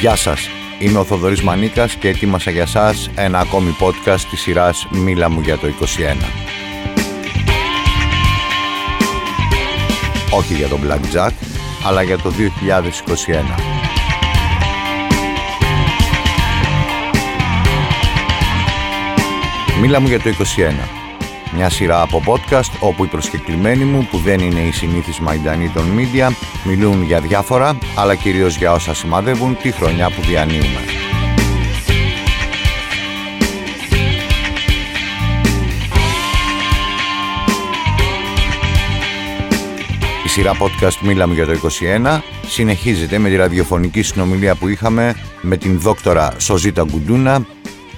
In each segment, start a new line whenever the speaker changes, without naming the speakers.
Γεια σας, είμαι ο Θοδωρής Μανίκας και ετοίμασα για σας ένα ακόμη podcast της σειράς «Μίλα μου για το 21». Όχι για τον Black Jack, αλλά για το 2021. Μίλα μου για το 21 μια σειρά από podcast όπου οι προσκεκλημένοι μου που δεν είναι οι συνήθεις μαϊντανοί των media μιλούν για διάφορα αλλά κυρίως για όσα σημαδεύουν τη χρονιά που διανύουμε. Η σειρά podcast «Μίλαμε για το 21» συνεχίζεται με τη ραδιοφωνική συνομιλία που είχαμε με την δόκτορα Σοζίτα Γκουντούνα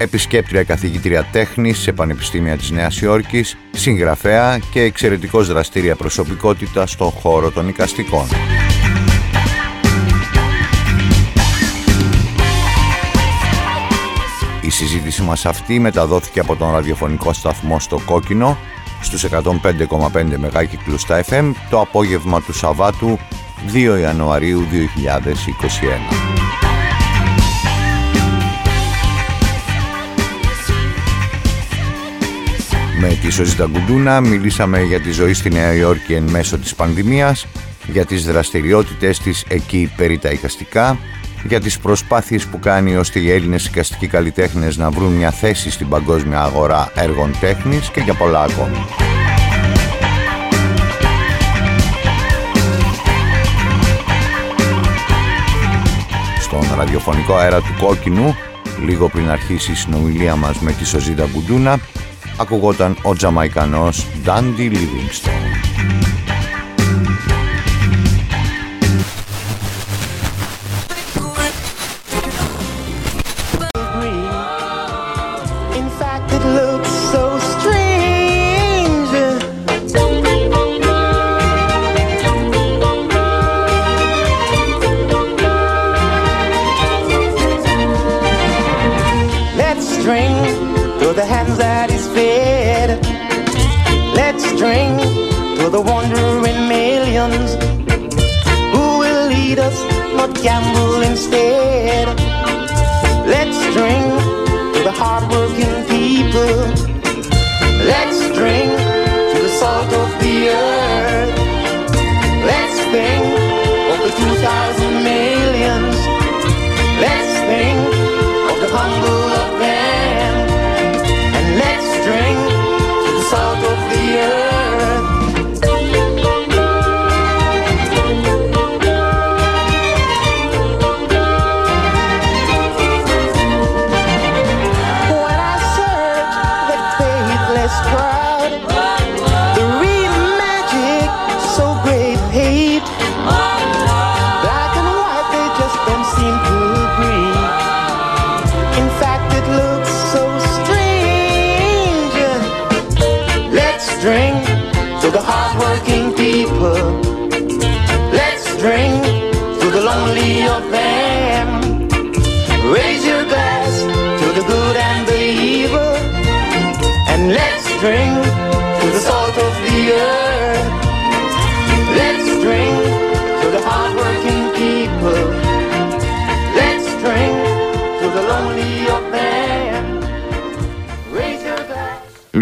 επισκέπτρια καθηγήτρια τέχνης σε Πανεπιστήμια της Νέας Υόρκης, συγγραφέα και εξαιρετικός δραστήρια προσωπικότητα στον χώρο των οικαστικών. Η συζήτηση μας αυτή μεταδόθηκε από τον ραδιοφωνικό σταθμό στο Κόκκινο στους 105,5 μεγάκυκλους στα FM το απόγευμα του Σαββάτου 2 Ιανουαρίου 2021. Με τη Σοζίτα Γκουντούνα μιλήσαμε για τη ζωή στη Νέα Υόρκη εν μέσω της πανδημίας, για τις δραστηριότητες της εκεί περί τα οικαστικά, για τις προσπάθειες που κάνει ώστε οι Έλληνες οικαστικοί καλλιτέχνες να βρουν μια θέση στην παγκόσμια αγορά έργων τέχνης και για πολλά ακόμη. Στον ραδιοφωνικό αέρα του Κόκκινου, λίγο πριν αρχίσει η συνομιλία μας με τη Σοζίτα Γκουντούνα, ακουγόταν ο Τζαμαϊκανός Dandy Livingstone.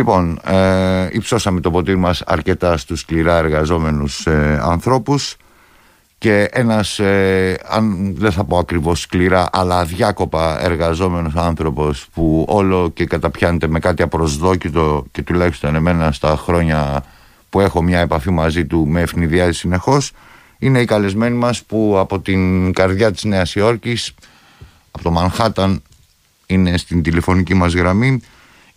Λοιπόν, ε, υψώσαμε το ποτήρι μας αρκετά στους σκληρά εργαζόμενους ε, ανθρώπους και ένας, ε, αν δεν θα πω ακριβώς σκληρά, αλλά αδιάκοπα εργαζόμενος άνθρωπος που όλο και καταπιάνεται με κάτι απροσδόκητο και τουλάχιστον εμένα στα χρόνια που έχω μια επαφή μαζί του με ευνηδιάζει συνεχώς είναι οι καλεσμένοι μας που από την καρδιά της Νέας Υόρκης από το Μανχάταν είναι στην τηλεφωνική μας γραμμή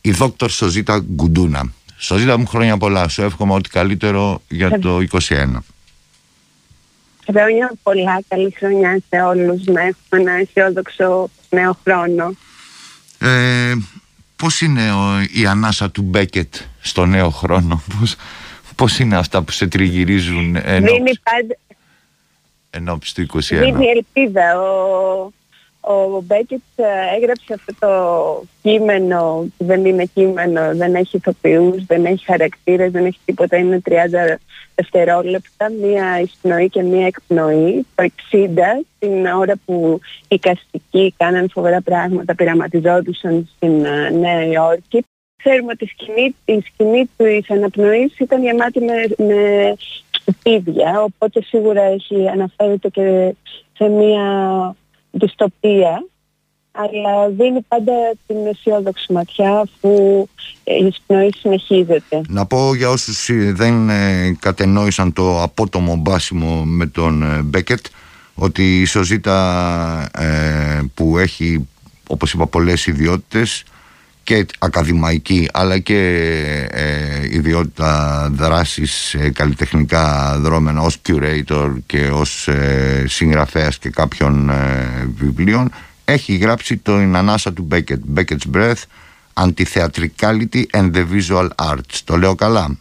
η δόκτωρ Σοζίτα Γκουντούνα. Σοζίτα μου χρόνια πολλά, σου εύχομαι ό,τι καλύτερο για το 2021.
Χρόνια πολλά, καλή χρονιά σε όλους να έχουμε ένα αισιόδοξο νέο χρόνο.
Ε, πώς είναι ο, η ανάσα του Μπέκετ στο νέο χρόνο, πώς, πώς είναι αυτά που σε τριγυρίζουν
ενώ, Δίνει πάντα...
του 21.
Δίνει ελπίδα ο, ο Μπέκετς έγραψε αυτό το κείμενο που δεν είναι κείμενο, δεν έχει ηθοποιούς, δεν έχει χαρακτήρες, δεν έχει τίποτα, είναι 30 δευτερόλεπτα, μία εισπνοή και μία εκπνοή. Το 60, την ώρα που οι καστικοί κάναν φοβερά πράγματα, πειραματιζόντουσαν στην ε, Νέα Υόρκη. Ξέρουμε ότι η σκηνή, η σκηνή της αναπνοής ήταν γεμάτη με, με σκουπίδια, οπότε σίγουρα έχει αναφέρεται και σε μία δυστοπία, αλλά δίνει πάντα την αισιόδοξη ματιά αφού η εισπνοή συνεχίζεται.
Να πω για όσους ε, δεν ε, κατενόησαν το απότομο μπάσιμο με τον ε, Μπέκετ ότι η Σοζίτα που έχει όπως είπα πολλές ιδιότητες και ακαδημαϊκή αλλά και ε, ιδιότητα δράσης ε, καλλιτεχνικά δρόμενα ως curator και ως ε, συγγραφέας και κάποιων ε, βιβλίων έχει γράψει το ανάσα του Beckett Beckett's Breath Anti-Theatricality and the Visual Arts το λέω καλά;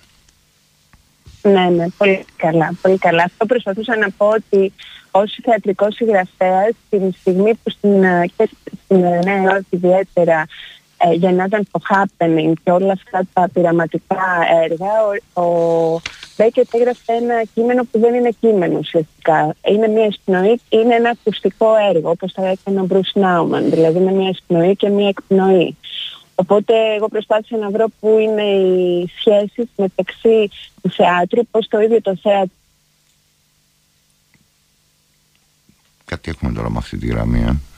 Ναι, ναι, πολύ καλά, πολύ καλά. Αυτό προσπαθούσα να πω ότι ως θεατρικός συγγραφέας την στιγμή που στην, ε, και στην Νέα Υόρκη ιδιαίτερα ε, γεννάταν το happening και όλα αυτά τα πειραματικά έργα, ο, ο Μπέκετ έγραφε ένα κείμενο που δεν είναι κείμενο ουσιαστικά. Είναι μια εισπνοή, είναι ένα ακουστικό έργο, όπως θα έκανε ο Μπρουσ Νάουμαν, δηλαδή είναι μια εισπνοή και μια εκπνοή. Οπότε εγώ προσπάθησα να βρω πού είναι οι σχέσεις μεταξύ του θεάτρου, πώς το ίδιο το θέατρο
Κάτι έχουμε τώρα με αυτή τη γραμμή, ε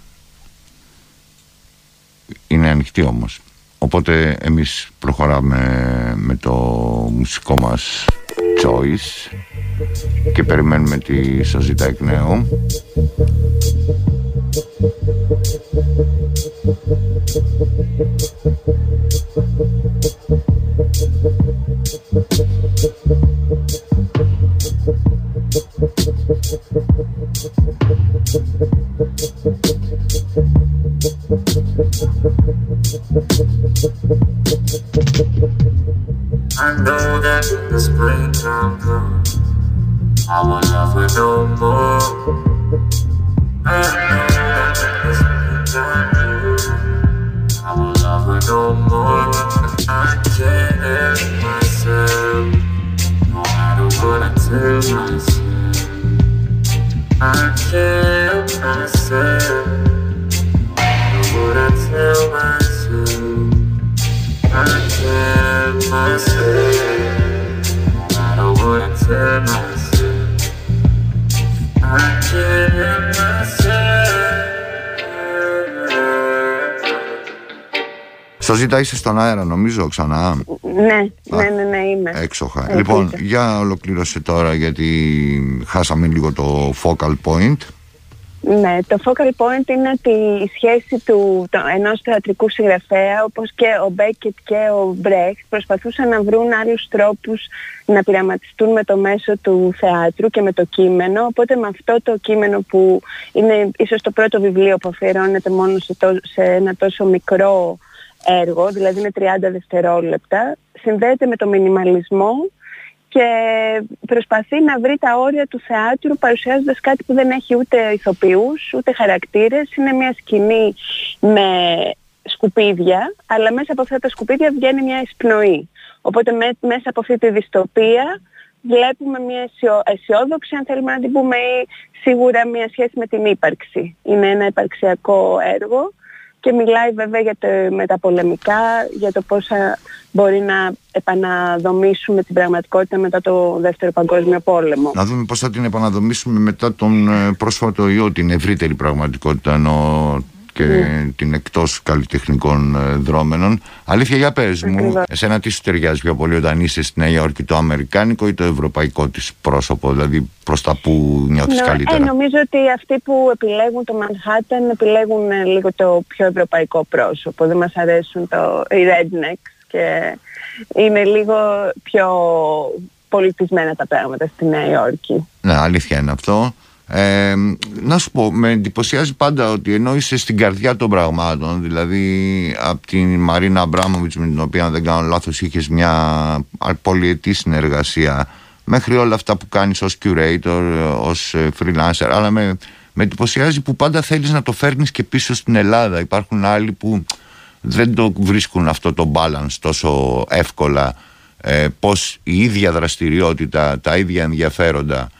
είναι ανοιχτή όμως. Οπότε εμείς προχωράμε με το μουσικό μας choice και περιμένουμε τη Σοζίτα εκ νέου.
I no more. I know I will love her no more. I can't help myself, no matter what I tell myself. I can't help myself, no matter what I tell myself. I can't help myself, no matter what I tell myself.
Σοζίτα είσαι στον αέρα νομίζω ξανά
Ναι, ναι, ναι, ναι, είμαι.
έξοχα
Ε,
Λοιπόν
δίκιο.
για ολοκλήρωσε τώρα γιατί χάσαμε λίγο το focal point
Ναι, το focal point είναι ότι η σχέση του, το, ενός θεατρικού συγγραφέα, όπως και ο Μπέκετ και ο Μπρέχτ, προσπαθούσαν να βρουν άλλους τρόπους να πειραματιστούν με το μέσο του θεάτρου και με το κείμενο. Οπότε με αυτό το κείμενο που είναι ίσως το πρώτο βιβλίο που αφιερώνεται μόνο σε, τό- σε ένα τόσο μικρό έργο, δηλαδή είναι 30 δευτερόλεπτα, συνδέεται με το μινιμαλισμό και προσπαθεί να βρει τα όρια του θεάτρου παρουσιάζοντας κάτι που δεν έχει ούτε ηθοποιούς, ούτε χαρακτήρες. Είναι μια σκηνή με σκουπίδια, αλλά μέσα από αυτά τα σκουπίδια βγαίνει μια εισπνοή. Οπότε με- μέσα από αυτή τη δυστοπία βλέπουμε μια αισιο- αισιόδοξη, αν θέλουμε να την πούμε, ή σίγουρα μια σχέση με την ύπαρξη. Είναι ένα υπαρξιακό έργο και μιλάει βέβαια για το μεταπολεμικά, για το πώς θα μπορεί να επαναδομήσουμε την πραγματικότητα μετά το Δεύτερο Παγκόσμιο Πόλεμο.
Να δούμε πώς θα την επαναδομήσουμε μετά τον ε, πρόσφατο ιό, την ευρύτερη πραγματικότητα ενώ και
Ναι.
την εκτός καλλιτεχνικών ε, δρόμενων. Αλήθεια για πες μου,
Ακριβώς.
εσένα τι σου ταιριάζει πιο πολύ όταν είσαι στη Νέα Υόρκη, το αμερικάνικο ή το ευρωπαϊκό της πρόσωπο, δηλαδή προς τα που νιώθεις
Νο-
καλύτερα;
Ε, νομίζω ότι αυτοί που επιλέγουν το Manhattan επιλέγουν ε, λίγο το πιο ευρωπαϊκό πρόσωπο. Δεν μας αρέσουν το, οι rednecks και είναι λίγο πιο πολιτισμένα τα πράγματα στη Νέα Υόρκη.
Ναι, αλήθεια είναι αυτό. Ε, να σου πω, με εντυπωσιάζει πάντα ότι ενώ είσαι στην καρδιά των πραγμάτων, δηλαδή από την Μαρίνα Αμπράμοβιτς με την οποία αν δεν κάνω λάθος είχες μια πολυετή συνεργασία μέχρι όλα αυτά που κάνεις ως curator, ως ε, freelancer αλλά με, Με εντυπωσιάζει που πάντα θέλεις να το φέρνεις και πίσω στην Ελλάδα. Υπάρχουν άλλοι που δεν το βρίσκουν αυτό το balance τόσο εύκολα. Ε, πως η ίδια δραστηριότητα, τα ίδια ενδιαφέροντα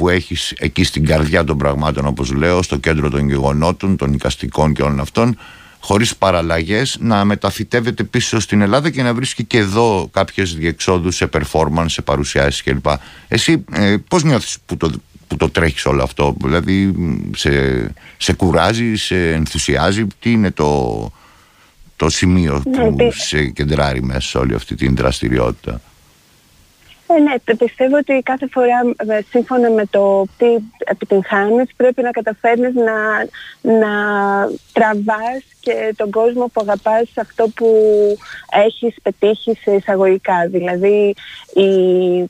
που έχεις εκεί στην καρδιά των πραγμάτων όπως λέω, στο κέντρο των γεγονότων, των οικαστικών και όλων αυτών χωρίς παραλλαγές να μεταφυτεύεται πίσω στην Ελλάδα και να βρίσκει και εδώ κάποιες διεξόδους σε performance, σε παρουσιάσεις κλπ. Εσύ ε, πώς νιώθεις που το, που το τρέχεις όλο αυτό, δηλαδή σε, σε κουράζει, σε ενθουσιάζει, τι είναι το, το σημείο
Ναι,
που
πι-
σε κεντράρει μέσα σε όλη αυτή την δραστηριότητα;
Ε, ναι, το πιστεύω ότι κάθε φορά ε, σύμφωνα με το τι επιτυγχάνεις πρέπει να καταφέρνεις να, να τραβάς και τον κόσμο που αγαπάς σε αυτό που έχεις πετύχει σε εισαγωγικά. Δηλαδή η,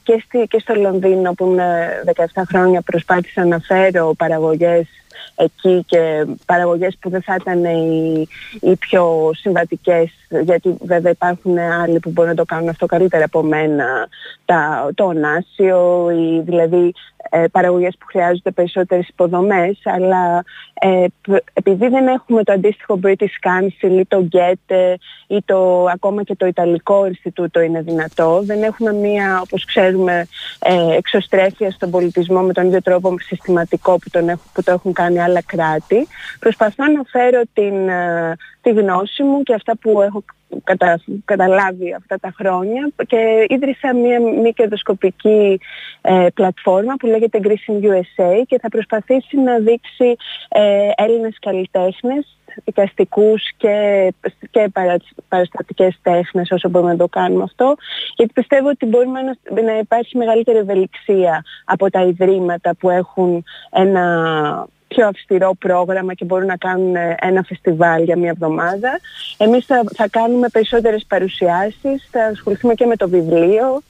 και, στη, και στο Λονδίνο που είμαι 17 χρόνια προσπάθησα να φέρω παραγωγές εκεί και παραγωγές που δεν θα ήταν οι, οι πιο συμβατικές γιατί βέβαια υπάρχουν άλλοι που μπορούν να το κάνουν αυτό καλύτερα από μένα τα, το ονάσιο ή δηλαδή ε, παραγωγές που χρειάζονται περισσότερες υποδομές αλλά ε, π- επειδή δεν έχουμε το αντίστοιχο British Council ή το Goethe ή το, ακόμα και το Ιταλικό Ινστιτούτο είναι δυνατό δεν έχουμε μία όπως ξέρουμε ε, εξωστρέφεια στον πολιτισμό με τον ίδιο τρόπο συστηματικό που, τον έχουν, που το έχουν κάνει άλλα κράτη. Προσπαθώ να φέρω την, ε, τη γνώση μου και αυτά που έχω κατα, καταλάβει αυτά τα χρόνια και ίδρυσα μια μη κερδοσκοπική ε, πλατφόρμα που λέγεται Greece in USA και θα προσπαθήσει να δείξει ε, Έλληνες καλλιτέχνες δικαστικούς και, και παρα, παραστατικές τέχνες όσο μπορούμε να το κάνουμε αυτό γιατί πιστεύω ότι μπορούμε να, να υπάρχει μεγαλύτερη ευελιξία από τα ιδρύματα που έχουν ένα πιο αυστηρό πρόγραμμα και μπορούν να κάνουν ε, ένα φεστιβάλ για μια εβδομάδα. Εμείς θα, θα κάνουμε περισσότερες παρουσιάσεις, θα ασχοληθούμε και με το βιβλίο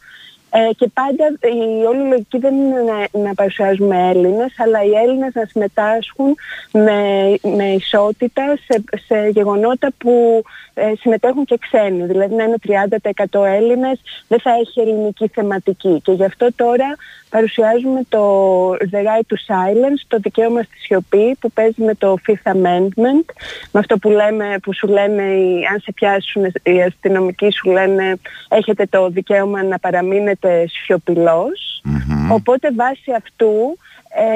ε, και πάντα η όλη λογική δεν είναι να, να παρουσιάζουμε Έλληνες, αλλά οι Έλληνες να συμμετάσχουν με, με ισότητα σε, σε γεγονότα που ε, συμμετέχουν και ξένοι. Δηλαδή να είναι 30% Έλληνες, δεν θα έχει ελληνική θεματική. Και γι' αυτό τώρα παρουσιάζουμε το The Right to Silence, το δικαίωμα στη σιωπή που παίζει με το Fifth Amendment, με αυτό που, λέμε, που σου λένε, οι- αν σε πιάσουν οι αστυνομικοί σου λένε έχετε το δικαίωμα να παραμείνετε σιωπηλός. Οπότε βάσει αυτού,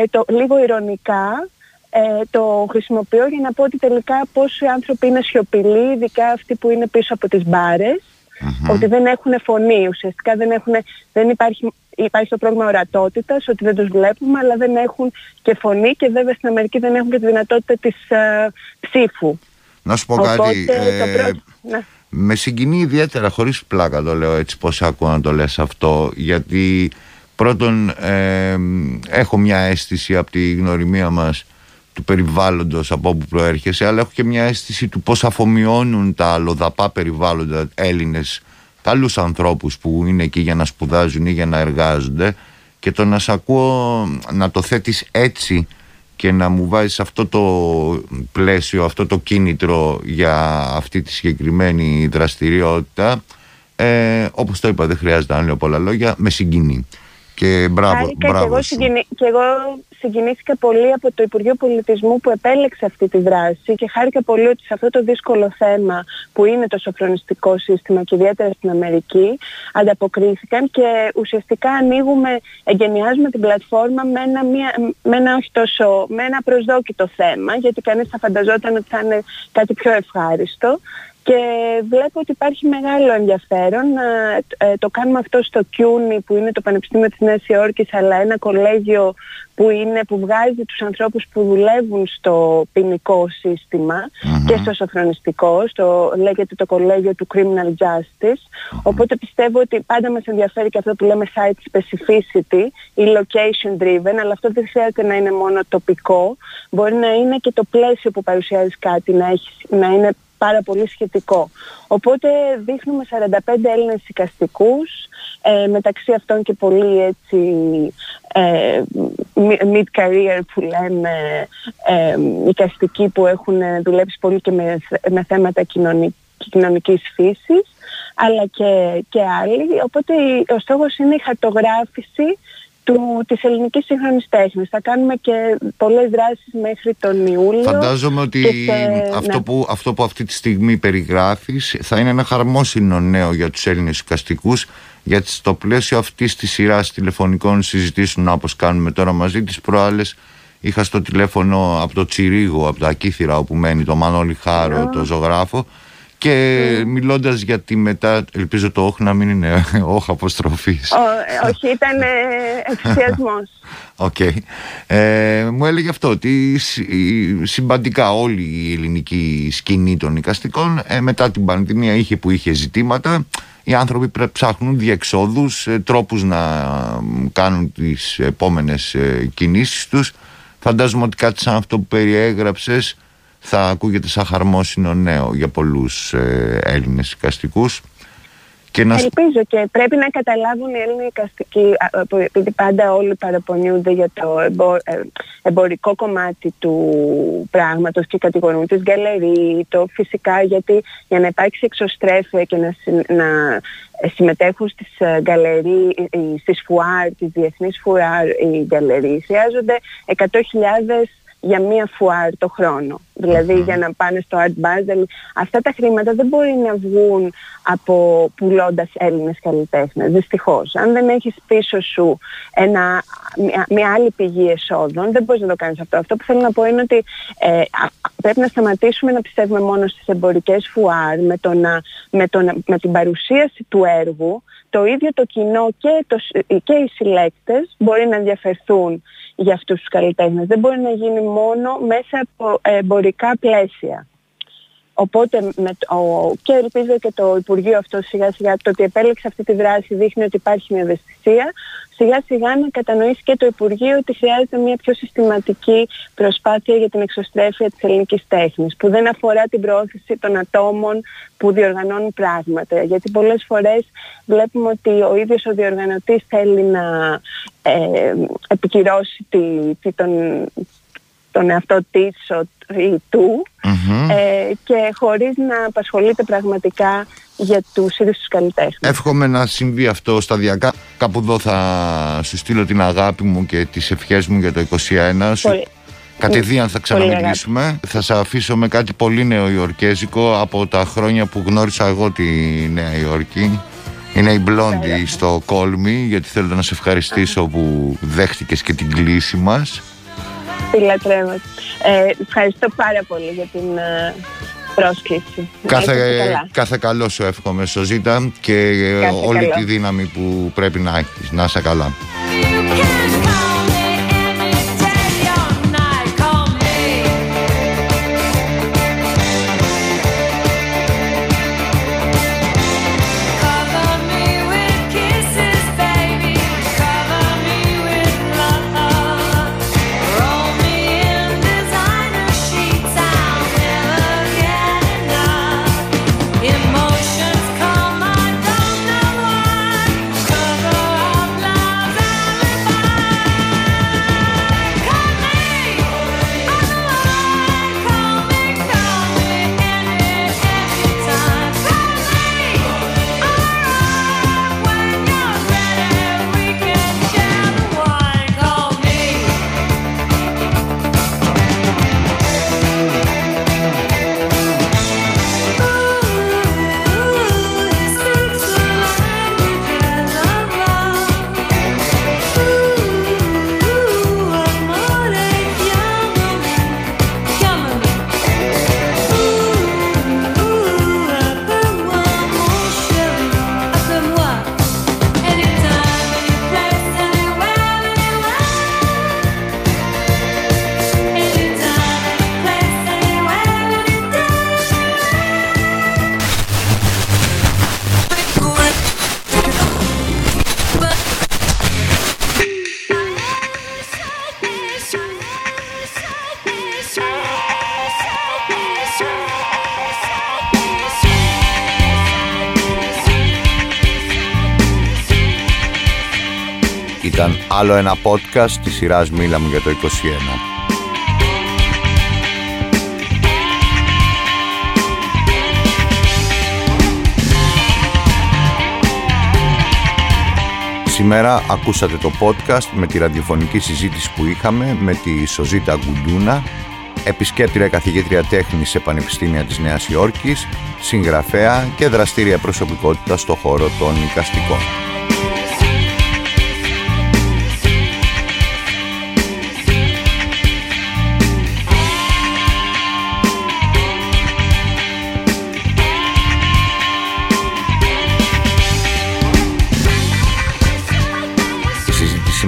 ε, το, λίγο ηρωνικά, ε, το χρησιμοποιώ για να πω ότι τελικά πόσοι άνθρωποι είναι σιωπηλοί, ειδικά αυτοί που είναι πίσω από τις μπαρες ότι δεν έχουν φωνή, ουσιαστικά δεν, έχουν, δεν υπάρχει, υπάρχει το πρόβλημα ορατότητας, ότι δεν τους βλέπουμε, αλλά δεν έχουν και φωνή και βέβαια στην Αμερική δεν έχουν και τη δυνατότητα της ε, ψήφου.
Να σου πω
Οπότε
κάτι,
το
ε,
πρώτο... ναι.
με συγκινεί ιδιαίτερα χωρίς πλάκα το λέω έτσι πως ακούω να το λες αυτό γιατί πρώτον ε, έχω μια αίσθηση από τη γνωριμία μας του περιβάλλοντος από όπου προέρχεσαι αλλά έχω και μια αίσθηση του πως αφομοιώνουν τα αλλοδαπά περιβάλλοντα Έλληνες καλούς ανθρώπους που είναι εκεί για να σπουδάζουν ή για να εργάζονται. Και το να σ' ακούω να το θέτεις έτσι και να μου βάζεις αυτό το πλαίσιο, αυτό το κίνητρο για αυτή τη συγκεκριμένη δραστηριότητα ε, όπως το είπα δεν χρειάζεται να λέω πολλά λόγια με συγκινεί και μπράβο,
Χάρηκα
μπράβο
και εγώ,
σου.
συγκινη... και εγώ συγκινήθηκα πολύ από το Υπουργείο Πολιτισμού που επέλεξε αυτή τη δράση και χάρηκα πολύ ότι σε αυτό το δύσκολο θέμα που είναι το σοφρονιστικό σύστημα και ιδιαίτερα στην Αμερική ανταποκρίθηκαν και ουσιαστικά ανοίγουμε, εγκαινιάζουμε την πλατφόρμα με ένα, μια, με ένα όχι τόσο, με ένα προσδόκητο θέμα γιατί κανείς θα φανταζόταν ότι θα είναι κάτι πιο ευχάριστο και βλέπω ότι υπάρχει μεγάλο ενδιαφέρον. Ε, ε, το κάνουμε αυτό στο CUNY που είναι το Πανεπιστήμιο της Νέας Υόρκης αλλά ένα κολέγιο που, είναι, που βγάζει τους ανθρώπους που δουλεύουν στο ποινικό σύστημα και στο σοφρονιστικό, στο, λέγεται το κολέγιο του Criminal Justice. Οπότε πιστεύω ότι πάντα μας ενδιαφέρει και αυτό που λέμε site specificity ή location driven, αλλά αυτό δεν χρειάζεται να είναι μόνο τοπικό. Μπορεί να είναι και το πλαίσιο που παρουσιάζεις κάτι να, έχεις, να είναι πάρα πολύ σχετικό. Οπότε δείχνουμε 45 Έλληνες οικαστικούς, ε, μεταξύ αυτών και πολύ έτσι ε, mid-career που λέμε ε, οικαστικοί που έχουν δουλέψει πολύ και με, με θέματα κοινωνική, κοινωνικής φύσης αλλά και, και άλλοι. Οπότε ο στόχος είναι η χαρτογράφηση του, της ελληνικής σύγχρονης τέχνης. Θα κάνουμε και πολλές δράσεις μέχρι τον Ιούλιο.
Φαντάζομαι ότι
σε-
αυτό,
ναι.
που, αυτό που αυτή τη στιγμή περιγράφεις θα είναι ένα χαρμόσυνο νέο για τους Έλληνες οικαστικούς γιατί στο πλαίσιο αυτής της σειράς τηλεφωνικών συζητήσεων όπως κάνουμε τώρα μαζί τις προάλλες είχα στο τηλέφωνο από το Τσιρίγο, από τα Κύθηρα όπου μένει το Μανώλη Χάρο, το ζωγράφο και μιλώντας για τη μετά, ελπίζω το όχι να μην είναι όχι αποστροφής.
Ο, ε, όχι, ήταν ε, ενθουσιασμός.
Οκ. Ε, μου έλεγε αυτό ότι συ- συμπαντικά όλη η ελληνική σκηνή των εικαστικών ε, μετά την πανδημία είχε που είχε ζητήματα οι άνθρωποι πρέπει ψάχνουν διεξόδους, ε, τρόπους να μ, κάνουν τις επόμενες ε, κινήσεις τους φαντάζομαι ότι κάτι σαν αυτό που περιέγραψες θα ακούγεται σαν χαρμόσυνο νέο για πολλούς ε, Έλληνες οικαστικούς. Και να σου-
Ελπίζω και πρέπει να καταλάβουν οι Έλληνες οικαστικοί, α, α, που- επειδή πάντα όλοι παραπονιούνται για το εμπο- ε, εμπορικό κομμάτι του πράγματος και κατηγορούν τις γκαλερί, το φυσικά γιατί για να υπάρξει εξωστρέφεια και να, συ- να ε, συμμετέχουν στις ε, γκαλερί, ε, ε, στις φουάρ, τις διεθνείς φουάρ οι γκαλερί, χρειάζονται 100.000 για μία φουάρ το χρόνο. Δηλαδή για να πάνε στο Art Basel. Αυτά τα χρήματα δεν μπορεί να βγουν από πουλώντας Έλληνες καλλιτέχνες, δυστυχώς. Αν δεν έχεις πίσω σου ένα, μια, μια άλλη πηγή εσόδων, δεν μπορείς να το κάνεις αυτό. Αυτό που θέλω να πω είναι ότι ε, α- πρέπει να σταματήσουμε να πιστεύουμε μόνο στις εμπορικές φουάρ με, το να, με, το να- με την παρουσίαση του έργου το ίδιο το κοινό και, το, σ- και οι συλλέκτες μπορεί να ενδιαφερθούν για αυτούς τους καλλιτέχνες. Δεν μπορεί να γίνει μόνο μέσα από εμπορικά πλαίσια. Οπότε με το, ο- και ελπίζω και το Υπουργείο αυτό σιγά σιγά το ότι επέλεξε αυτή τη δράση δείχνει ότι υπάρχει μια ευαισθησία. Σιγά σιγά να κατανοήσει και το Υπουργείο ότι χρειάζεται μια πιο συστηματική προσπάθεια για την εξωστρέφεια της ελληνικής τέχνης που δεν αφορά την προώθηση των ατόμων που διοργανώνουν πράγματα. Γιατί πολλές φορές βλέπουμε ότι ο ίδιος ο διοργανωτής θέλει να ε, επικυρώσει τη, τη- τον, τον εαυτό της ο- ή του
Μμμ.
ε, και χωρίς να απασχολείται πραγματικά για τους ίδιους τους καλλιτέχνες.
Εύχομαι να συμβεί αυτό σταδιακά. Κάπου εδώ θα σου στείλω την αγάπη μου και τις ευχές μου για το 21. Σου-
Πολύ-
Κατηδίαν θα
Πολύ
ξαναμιλήσουμε. Θα σε αφήσω με κάτι πολύ νεοϊορκέζικο από τα χρόνια που γνώρισα εγώ τη Νέα Υόρκη. Είναι η Μπλόντι στο Κόλμη γιατί θέλω να σε ευχαριστήσω που δέχτηκες και την κλίση μας.
Τη λατρεύω. Ε, ευχαριστώ πάρα πολύ για την ε, πρόσκληση. Να είστε
Κάθε,
καλά.
κάθε καλό σου εύχομαι Σοζίτα και ε,
Κάθε
όλη
καλό.
τη δύναμη που πρέπει να έχεις. Να είσαι καλά. Ήταν άλλο ένα podcast της σειράς Μίλα μου για το 21. Σήμερα ακούσατε το podcast με τη ραδιοφωνική συζήτηση που είχαμε με τη Σοζίτα Γκουντούνα, επισκέπτρια καθηγήτρια τέχνης σε Πανεπιστήμια της Νέας Υόρκης, συγγραφέα και δραστήρια προσωπικότητα στο χώρο των οικαστικών.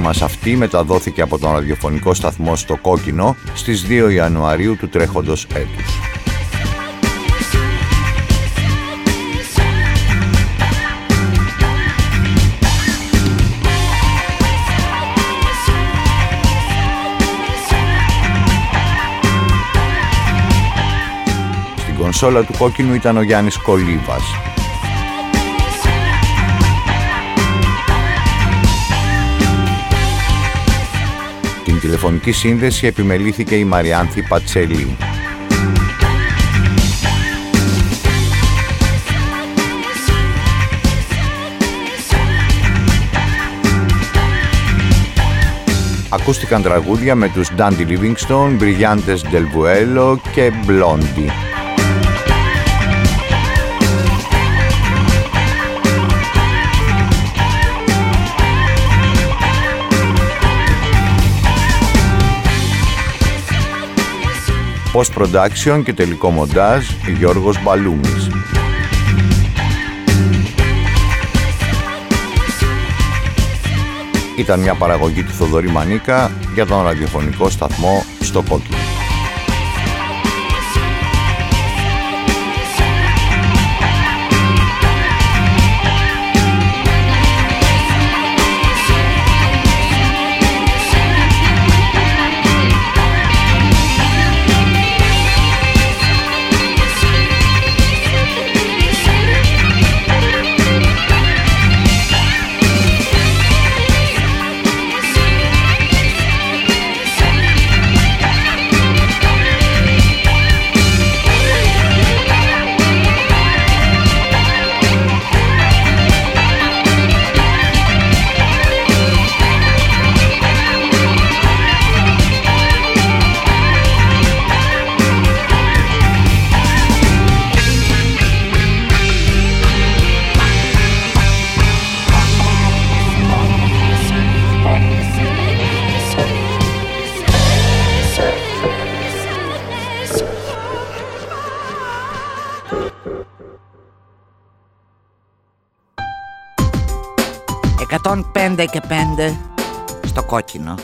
Μας αυτή μεταδόθηκε από τον ραδιοφωνικό σταθμό στο Κόκκινο στις 2 Ιανουαρίου του τρέχοντος έτους. Στην κονσόλα του Κόκκινου ήταν ο Γιάννης Κολίβας. Την τηλεφωνική σύνδεση επιμελήθηκε η Μαριάνθη Πατσέλη. Ακούστηκαν τραγούδια με τους Dundee Livingstone, Brillantes del Vuelo και Blondie. Post-production και τελικό μοντάζ Γιώργος Μπαλούμης. Ήταν μια παραγωγή του Θοδωρή Μανίκα για τον ραδιοφωνικό σταθμό στο Κόκκινο.
Εκατόν πέντε και πέντε στο κόκκινο.